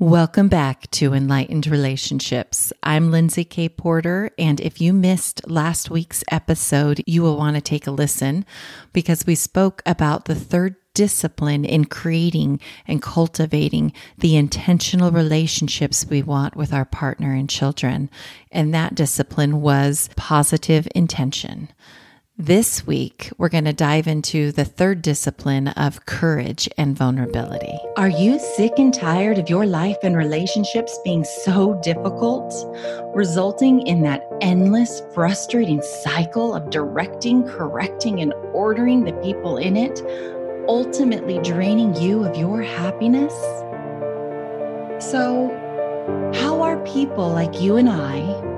Welcome back to Enlightened Relationships. I'm Lindsay K. Porter, and if you missed last week's episode, you will want to take a listen because we spoke about the third discipline in creating and cultivating the intentional relationships we want with our partner and children. And that discipline was positive intention. This week, we're going to dive into the third discipline of courage and vulnerability. Are you sick and tired of your life and relationships being so difficult, resulting in that endless, frustrating cycle of directing, correcting, and ordering the people in it, ultimately draining you of your happiness? So, how are people like you and I?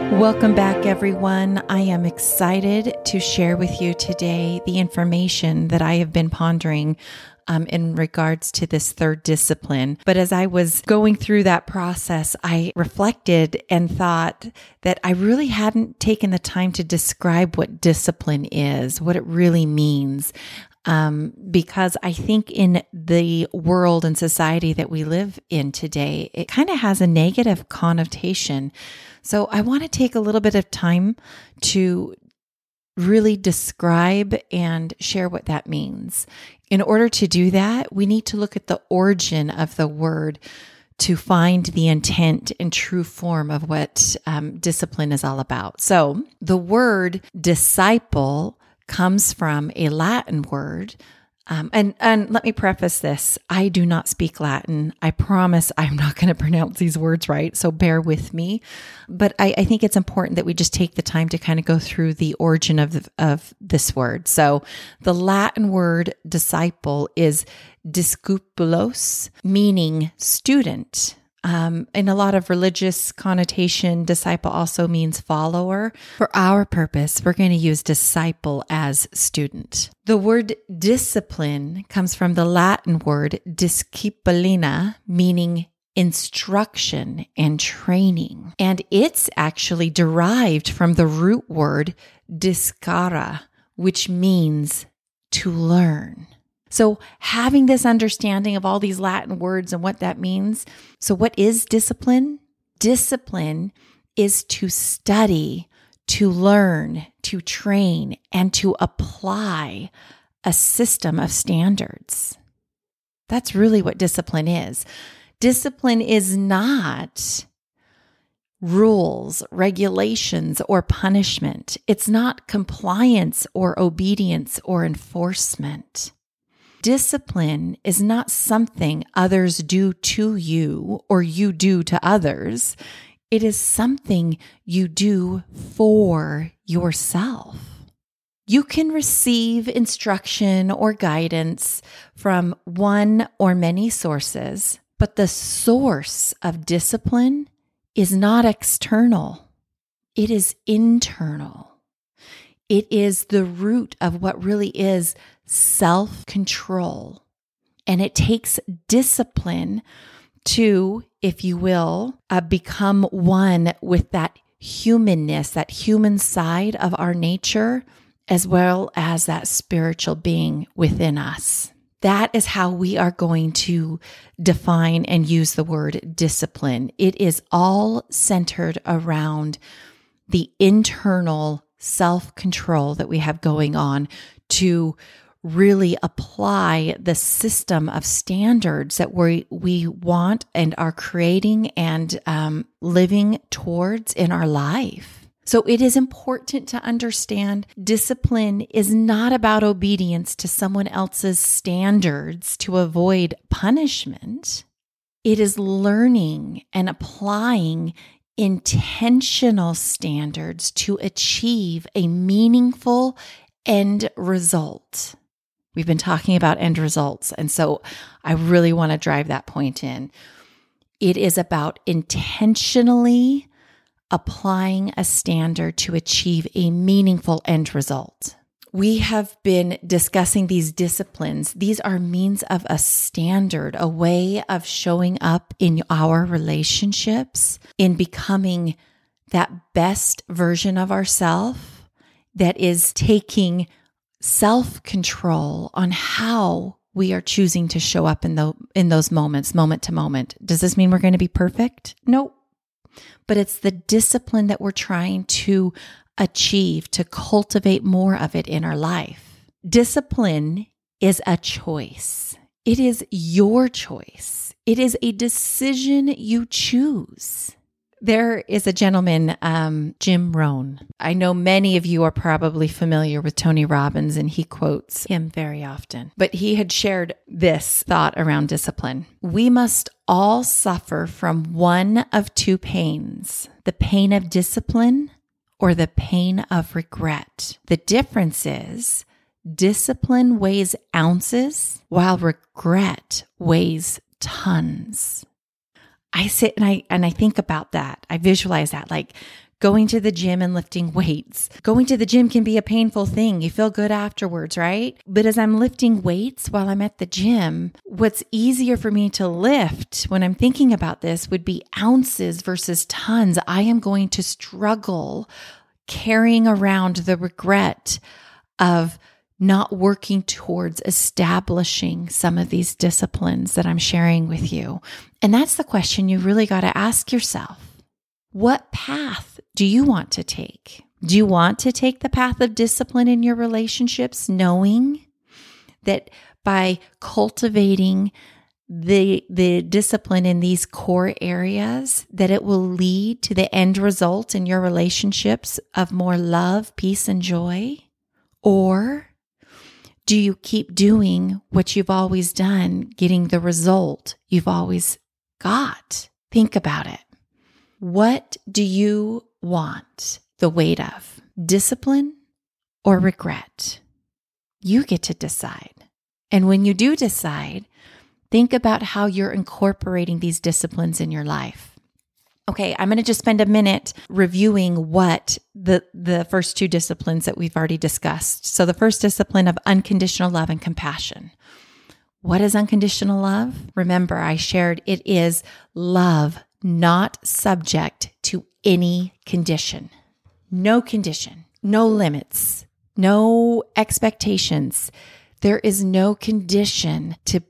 Welcome back, everyone. I am excited to share with you today the information that I have been pondering um, in regards to this third discipline. But as I was going through that process, I reflected and thought that I really hadn't taken the time to describe what discipline is, what it really means. Um, because I think in the world and society that we live in today, it kind of has a negative connotation. So I want to take a little bit of time to really describe and share what that means. In order to do that, we need to look at the origin of the word to find the intent and true form of what um, discipline is all about. So the word disciple comes from a Latin word um, and and let me preface this: I do not speak Latin. I promise I'm not going to pronounce these words right, so bear with me. But I, I, think it's important that we just take the time to kind of go through the origin of the, of this word. So the Latin word disciple is discipulos, meaning student. Um, in a lot of religious connotation, disciple also means follower. For our purpose, we're going to use disciple as student. The word discipline comes from the Latin word disciplina, meaning instruction and training. And it's actually derived from the root word discara, which means to learn. So, having this understanding of all these Latin words and what that means. So, what is discipline? Discipline is to study, to learn, to train, and to apply a system of standards. That's really what discipline is. Discipline is not rules, regulations, or punishment. It's not compliance or obedience or enforcement. Discipline is not something others do to you or you do to others. It is something you do for yourself. You can receive instruction or guidance from one or many sources, but the source of discipline is not external, it is internal. It is the root of what really is self control. And it takes discipline to, if you will, uh, become one with that humanness, that human side of our nature, as well as that spiritual being within us. That is how we are going to define and use the word discipline. It is all centered around the internal self control that we have going on to really apply the system of standards that we we want and are creating and um, living towards in our life. So it is important to understand discipline is not about obedience to someone else's standards to avoid punishment. It is learning and applying intentional standards to achieve a meaningful end result. We've been talking about end results. And so I really want to drive that point in. It is about intentionally applying a standard to achieve a meaningful end result. We have been discussing these disciplines. These are means of a standard, a way of showing up in our relationships, in becoming that best version of ourselves that is taking self control on how we are choosing to show up in, the, in those moments, moment to moment. Does this mean we're going to be perfect? Nope. But it's the discipline that we're trying to achieve to cultivate more of it in our life. Discipline is a choice. It is your choice. It is a decision you choose. There is a gentleman, um, Jim Rohn. I know many of you are probably familiar with Tony Robbins, and he quotes him very often. But he had shared this thought around discipline. We must all suffer from one of two pains the pain of discipline or the pain of regret. The difference is discipline weighs ounces while regret weighs tons. I sit and I and I think about that. I visualize that like going to the gym and lifting weights. Going to the gym can be a painful thing. You feel good afterwards, right? But as I'm lifting weights while I'm at the gym, what's easier for me to lift when I'm thinking about this would be ounces versus tons. I am going to struggle carrying around the regret of not working towards establishing some of these disciplines that I'm sharing with you. And that's the question you really got to ask yourself. What path do you want to take? Do you want to take the path of discipline in your relationships, knowing that by cultivating the the discipline in these core areas that it will lead to the end result in your relationships of more love, peace and joy? Or do you keep doing what you've always done, getting the result you've always got? Think about it. What do you want the weight of? Discipline or regret? You get to decide. And when you do decide, think about how you're incorporating these disciplines in your life. Okay, I'm going to just spend a minute reviewing what the the first two disciplines that we've already discussed. So the first discipline of unconditional love and compassion. What is unconditional love? Remember, I shared it is love not subject to any condition. No condition, no limits, no expectations. There is no condition to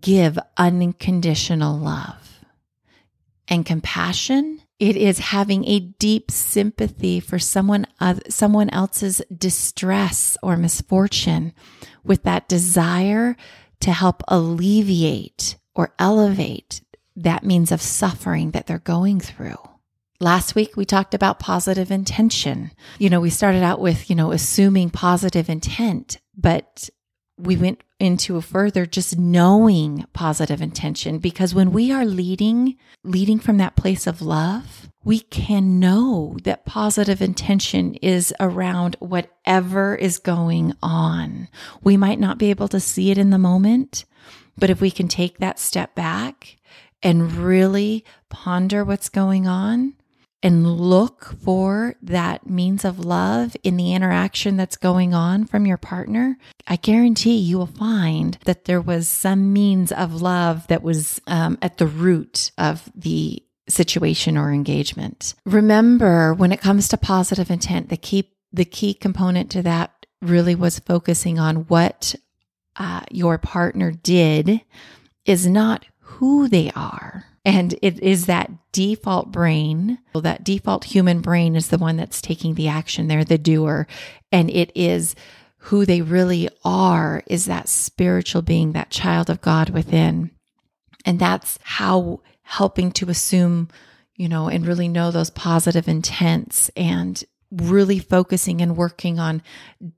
give unconditional love and compassion. It is having a deep sympathy for someone someone else's distress or misfortune with that desire to help alleviate or elevate that means of suffering that they're going through. Last week we talked about positive intention. You know, we started out with, you know, assuming positive intent, but we went into a further just knowing positive intention because when we are leading leading from that place of love we can know that positive intention is around whatever is going on. We might not be able to see it in the moment but if we can take that step back and really ponder what's going on and look for that means of love in the interaction that's going on from your partner, I guarantee you will find that there was some means of love that was um, at the root of the situation or engagement. Remember, when it comes to positive intent, the key the key component to that really was focusing on what uh, your partner did is not who they are and it is that default brain, that default human brain is the one that's taking the action. They're the doer. And it is who they really are, is that spiritual being, that child of God within. And that's how helping to assume, you know, and really know those positive intents and really focusing and working on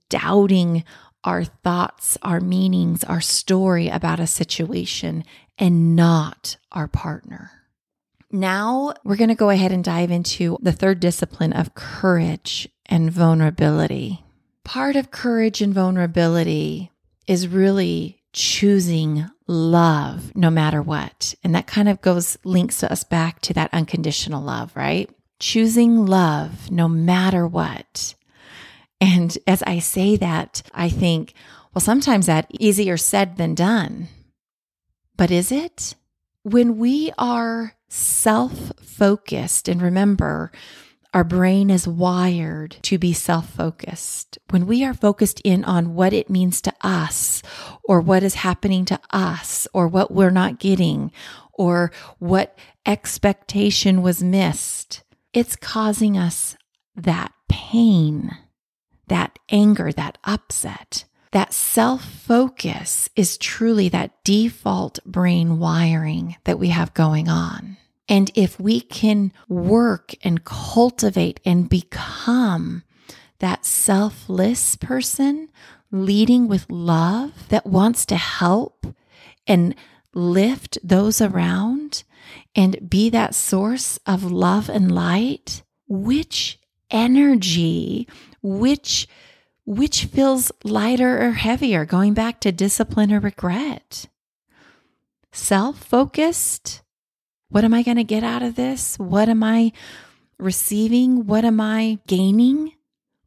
doubting our thoughts, our meanings, our story about a situation and not our partner. Now we're going to go ahead and dive into the third discipline of courage and vulnerability. Part of courage and vulnerability is really choosing love no matter what. And that kind of goes, links us back to that unconditional love, right? Choosing love no matter what. And as I say that, I think, well, sometimes that easier said than done. But is it? When we are self focused, and remember, our brain is wired to be self focused. When we are focused in on what it means to us, or what is happening to us, or what we're not getting, or what expectation was missed, it's causing us that pain, that anger, that upset. That self focus is truly that default brain wiring that we have going on. And if we can work and cultivate and become that selfless person leading with love that wants to help and lift those around and be that source of love and light, which energy, which which feels lighter or heavier, going back to discipline or regret? Self focused what am I going to get out of this? What am I receiving? What am I gaining?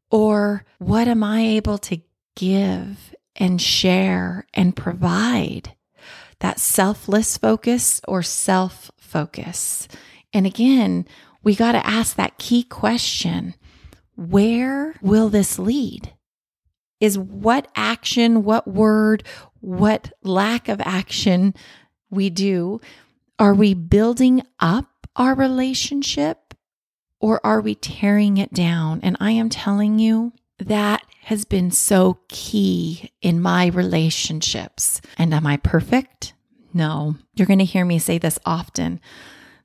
Or what am I able to give and share and provide? That selfless focus or self focus. And again, we got to ask that key question where will this lead? Is what action, what word, what lack of action we do are we building up our relationship or are we tearing it down? And I am telling you, that has been so key in my relationships. And am I perfect? No. You're going to hear me say this often.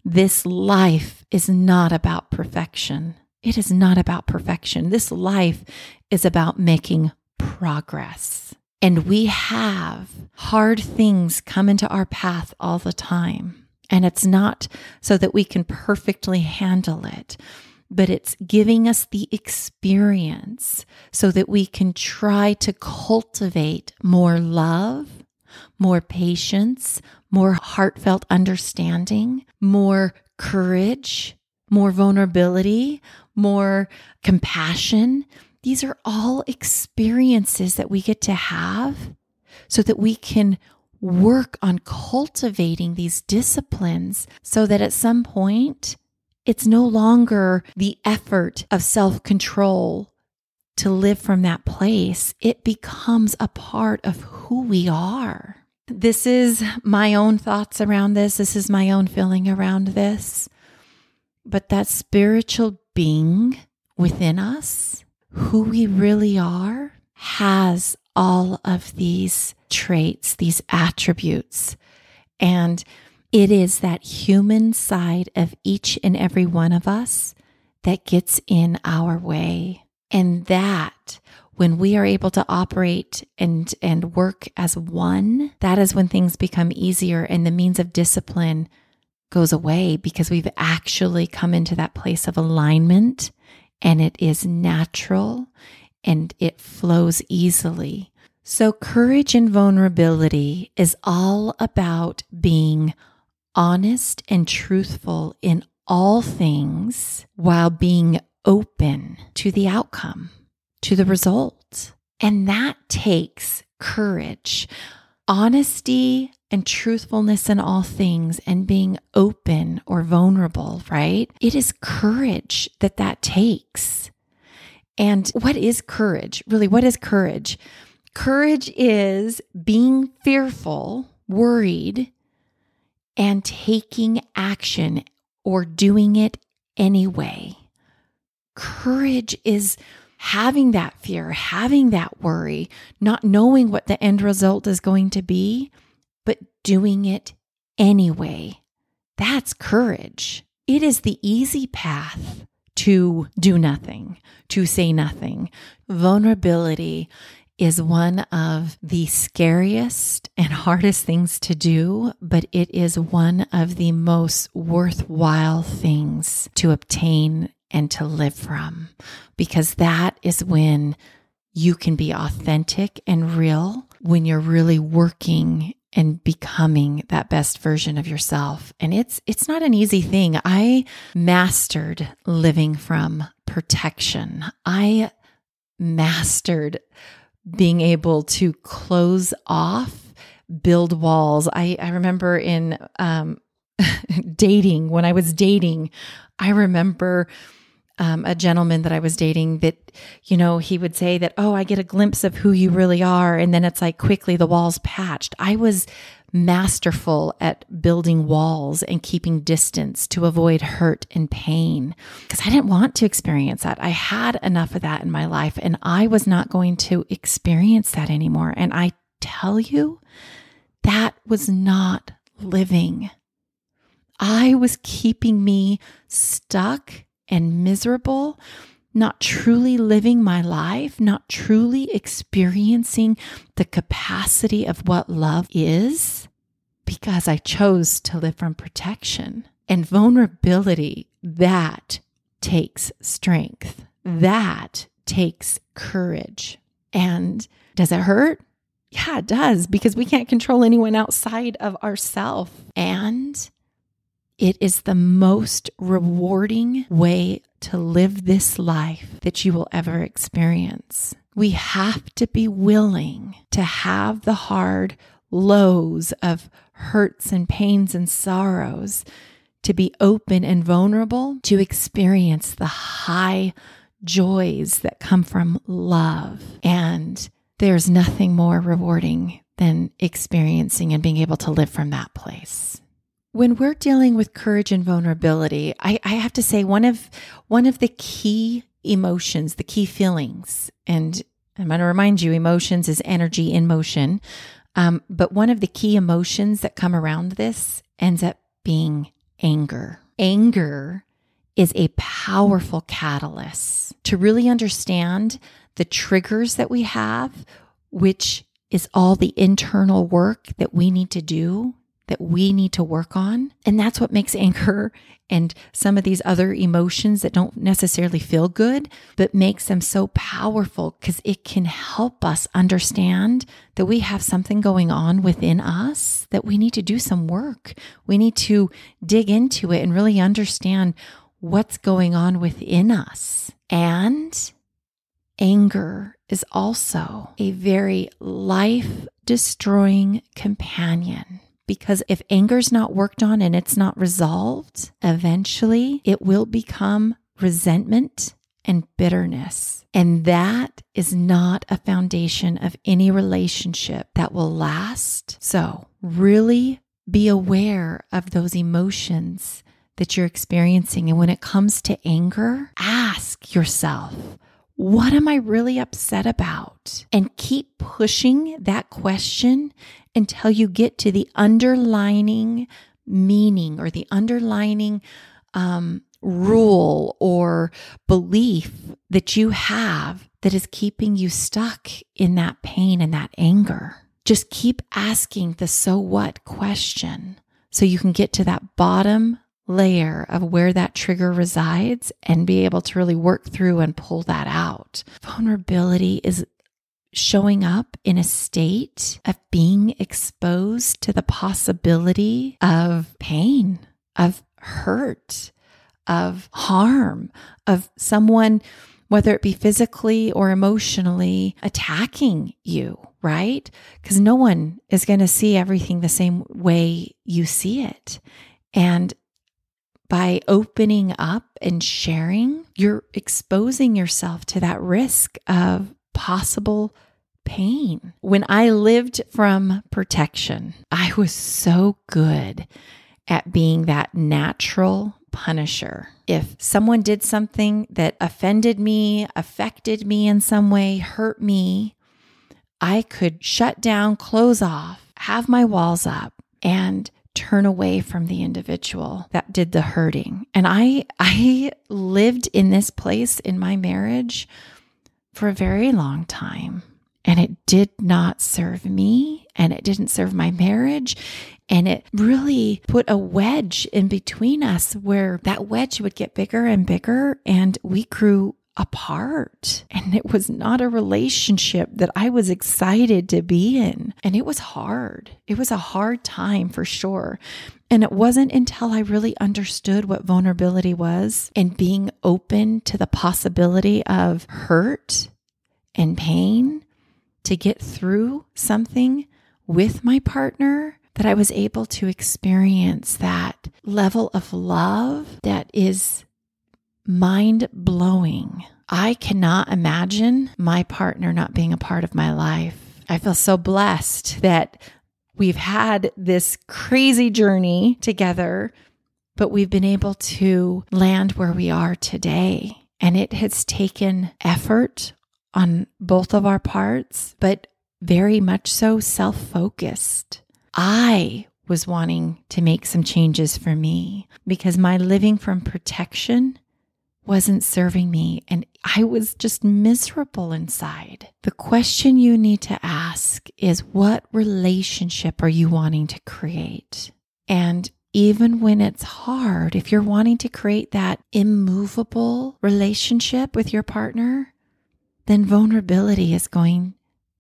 This life is not about perfection. It is not about perfection. This life is about making progress. And we have hard things come into our path all the time. And it's not so that we can perfectly handle it, but it's giving us the experience so that we can try to cultivate more love, more patience, more heartfelt understanding, more courage, more vulnerability, more compassion. These are all experiences that we get to have so that we can work on cultivating these disciplines so that at some point it's no longer the effort of self control to live from that place. It becomes a part of who we are. This is my own thoughts around this. This is my own feeling around this. But that spiritual being within us, who we really are, has all of these traits, these attributes. And it is that human side of each and every one of us that gets in our way. And that when we are able to operate and and work as one, that is when things become easier and the means of discipline goes away because we've actually come into that place of alignment and it is natural and it flows easily. So, courage and vulnerability is all about being honest and truthful in all things while being open to the outcome, to the result. And that takes courage, honesty, and truthfulness in all things and being open or vulnerable, right? It is courage that that takes. And what is courage? Really, what is courage? Courage is being fearful, worried, and taking action or doing it anyway. Courage is having that fear, having that worry, not knowing what the end result is going to be, but doing it anyway. That's courage. It is the easy path to do nothing, to say nothing. Vulnerability is one of the scariest and hardest things to do, but it is one of the most worthwhile things to obtain and to live from because that is when you can be authentic and real when you're really working and becoming that best version of yourself. And it's it's not an easy thing. I mastered living from protection. I mastered being able to close off, build walls. I, I remember in um, dating, when I was dating, I remember um, a gentleman that I was dating that, you know, he would say that, oh, I get a glimpse of who you really are. And then it's like quickly the walls patched. I was masterful at building walls and keeping distance to avoid hurt and pain because I didn't want to experience that. I had enough of that in my life and I was not going to experience that anymore. And I tell you, that was not living. I was keeping me stuck and miserable, not truly living my life, not truly experiencing the capacity of what love is, because I chose to live from protection and vulnerability. That takes strength, that takes courage. And does it hurt? Yeah, it does because we can't control anyone outside of ourselves. And it is the most rewarding way to live this life that you will ever experience. We have to be willing to have the hard lows of hurts and pains and sorrows, to be open and vulnerable, to experience the high joys that come from love. And there's nothing more rewarding than experiencing and being able to live from that place. When we're dealing with courage and vulnerability, I, I have to say one of one of the key emotions, the key feelings, and I'm going to remind you, emotions is energy in motion. Um, but one of the key emotions that come around this ends up being anger. Anger is a powerful catalyst to really understand the triggers that we have, which is all the internal work that we need to do that we need to work on. And that's what makes anger and some of these other emotions that don't necessarily feel good, but makes them so powerful because it can help us understand that we have something going on within us that we need to do some work. We need to dig into it and really understand what's going on within us. And anger is also a very life destroying companion because if anger's not worked on and it's not resolved, eventually it will become resentment and bitterness. And that is not a foundation of any relationship that will last. So, really be aware of those emotions that you're experiencing. And when it comes to anger, ask yourself, what am I really upset about? And keep pushing that question until you get to the underlining meaning or the underlining um, rule or belief that you have that is keeping you stuck in that pain and that anger. Just keep asking the so what question so you can get to that bottom layer of where that trigger resides and be able to really work through and pull that out. Vulnerability is showing up in a state of being exposed to the possibility of pain, of hurt, of harm, of someone, whether it be physically or emotionally, attacking you, right? Because no one is going to see everything the same way you see it. And by opening up and sharing, you're exposing yourself to that risk of possible pain. When I lived from protection, I was so good at being that natural punisher. If someone did something that offended me, affected me in some way, hurt me, I could shut down, close off, have my walls up, and turn away from the individual that did the hurting. And I I lived in this place in my marriage for a very long time and it did not serve me and it didn't serve my marriage and it really put a wedge in between us where that wedge would get bigger and bigger and we grew apart. And it was not a relationship that I was excited to be in. And it was hard. It was a hard time for sure. And it wasn't until I really understood what vulnerability was and being open to the possibility of hurt and pain to get through something with my partner that I was able to experience that level of love that is mind blowing. I cannot imagine my partner not being a part of my life. I feel so blessed that we've had this crazy journey together, but we've been able to land where we are today. And it has taken effort on both of our parts, but very much so self focused. I was wanting to make some changes for me because my living from protection wasn't serving me and I was just miserable inside. The question you need to ask is what relationship are you wanting to create? And even when it's hard, if you're wanting to create that immovable relationship with your partner, then vulnerability is going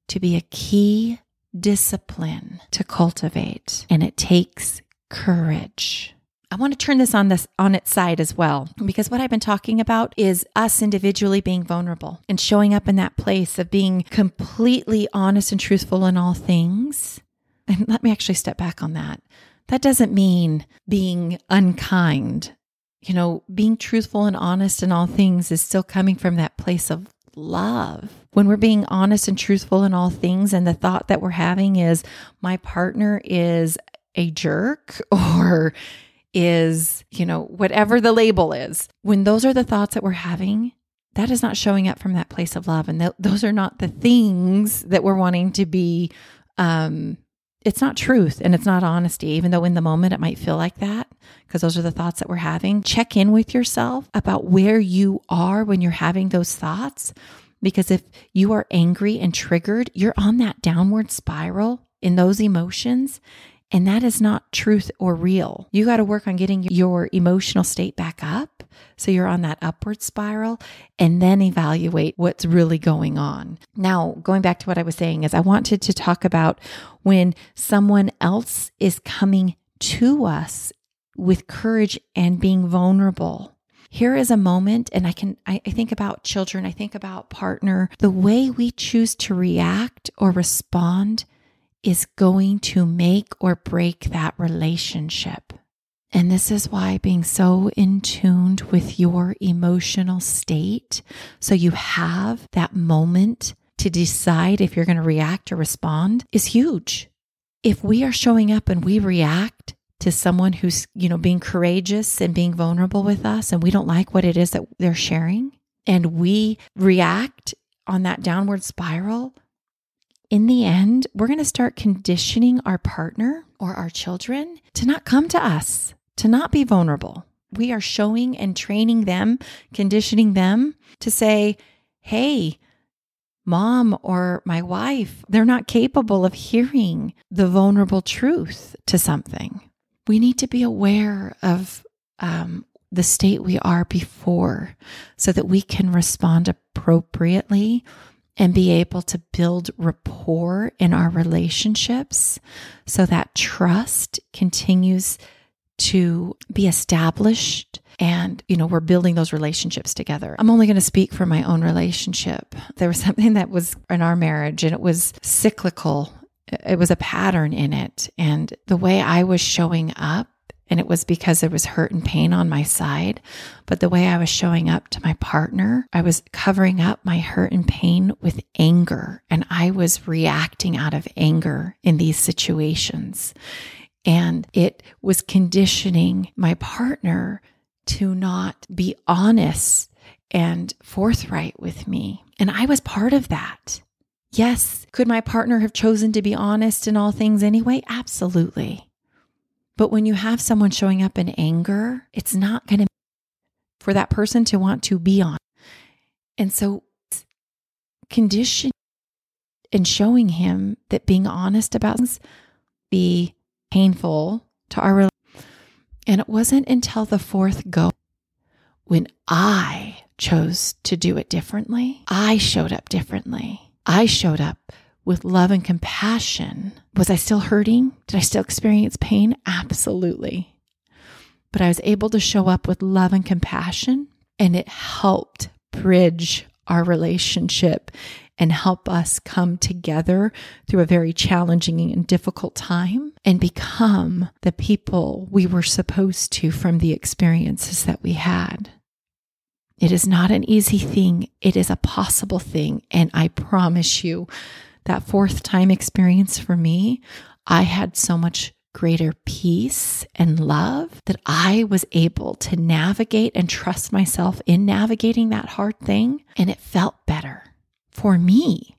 to be a key discipline to cultivate. And it takes courage. I want to turn this on this on its side as well because what I've been talking about is us individually being vulnerable and showing up in that place of being completely honest and truthful in all things. And let me actually step back on that. That doesn't mean being unkind. You know, being truthful and honest in all things is still coming from that place of love. When we're being honest and truthful in all things, and the thought that we're having is, my partner is a jerk or is, you know, whatever the label is, when those are the thoughts that we're having, that is not showing up from that place of love. And th- those are not the things that we're wanting to be. Um, it's not truth and it's not honesty, even though in the moment it might feel like that, because those are the thoughts that we're having. Check in with yourself about where you are when you're having those thoughts. Because if you are angry and triggered, you're on that downward spiral in those emotions. And that is not truth or real. You got to work on getting your emotional state back up. So you're on that upward spiral and then evaluate what's really going on. Now, going back to what I was saying is I wanted to talk about when someone else is coming to us with courage and being vulnerable. Here is a moment, and I can, I, I think about children, I think about partner, the way we choose to react or respond is going to make or break that relationship. And this is why being so in tuned with your emotional state, so you have that moment to decide if you're going to react or respond, is huge. If we are showing up and we react to someone who's, you know, being courageous and being vulnerable with us, and we don't like what it is that they're sharing, and we react on that downward spiral, in the end, we're going to start conditioning our partner or our children to not come to us, to not be vulnerable. We are showing and training them, conditioning them to say, hey, mom or my wife, they're not capable of hearing the vulnerable truth to something. We need to be aware of um, the state we are before so that we can respond appropriately and be able to build rapport in our relationships so that trust continues to be established and you know we're building those relationships together. I'm only going to speak for my own relationship. There was something that was in our marriage and it was cyclical. It was a pattern in it. And the way i was showing up and it was because there was hurt and pain on my side. But the way I was showing up to my partner, I was covering up my hurt and pain with anger. And I was reacting out of anger in these situations. And it was conditioning my partner to not be honest and forthright with me. And I was part of that. Yes. Could my partner have chosen to be honest in all things anyway? Absolutely. But when you have someone showing up in anger, it's not going to for that person to want to be on. And so condition and showing him that being honest about things be painful to our relationship. And it wasn't until the fourth go when I chose to do it differently. I showed up differently. I showed up with love and compassion. Was I still hurting? Did I still experience pain? Absolutely. But I was able to show up with love and compassion, and it helped bridge our relationship and help us come together through a very challenging and difficult time and become the people we were supposed to from the experiences that we had. It is not an easy thing. It is a possible thing. And I promise you, that fourth time experience for me, I had so much greater peace and love that I was able to navigate and trust myself in navigating that hard thing. And it felt better for me.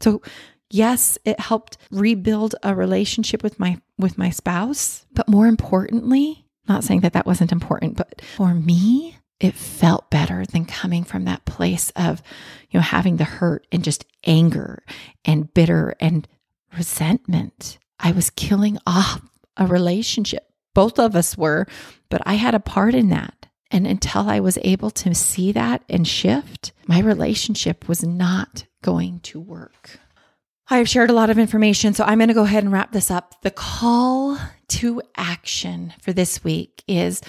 So, yes, it helped rebuild a relationship with my with my spouse, but more importantly, not saying that that wasn't important, but for me, it felt better than coming from that place of, you know, having the hurt and just anger and bitter and resentment. I was killing off a relationship. Both of us were, but I had a part in that. And until I was able to see that and shift, my relationship was not going to work. I've shared a lot of information, so I'm going to go ahead and wrap this up. The call to action for this week is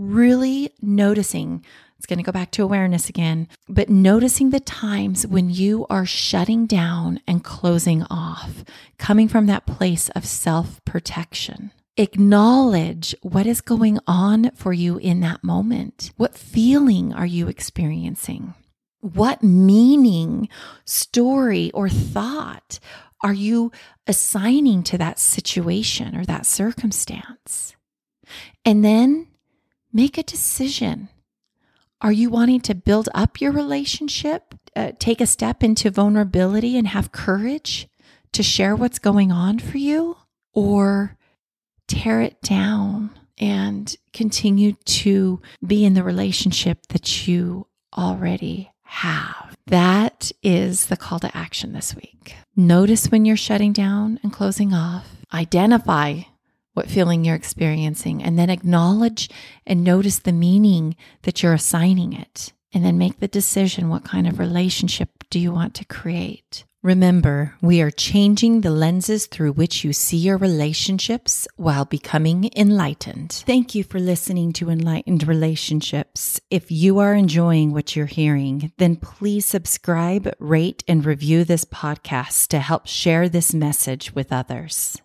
really noticing. It's going to go back to awareness again, but noticing the times when you are shutting down and closing off, coming from that place of self protection. Acknowledge what is going on for you in that moment. What feeling are you experiencing? What meaning, story, or thought are you assigning to that situation or that circumstance? And then make a decision. Are you wanting to build up your relationship, uh, take a step into vulnerability and have courage to share what's going on for you? Or tear it down and continue to be in the relationship that you already have. That is the call to action this week. Notice when you're shutting down and closing off. Identify what feeling you're experiencing and then acknowledge and notice the meaning that you're assigning it. And then make the decision what kind of relationship do you want to create? Remember, we are changing the lenses through which you see your relationships while becoming enlightened. Thank you for listening to Enlightened Relationships. If you are enjoying what you're hearing, then please subscribe, rate, and review this podcast to help share this message with others.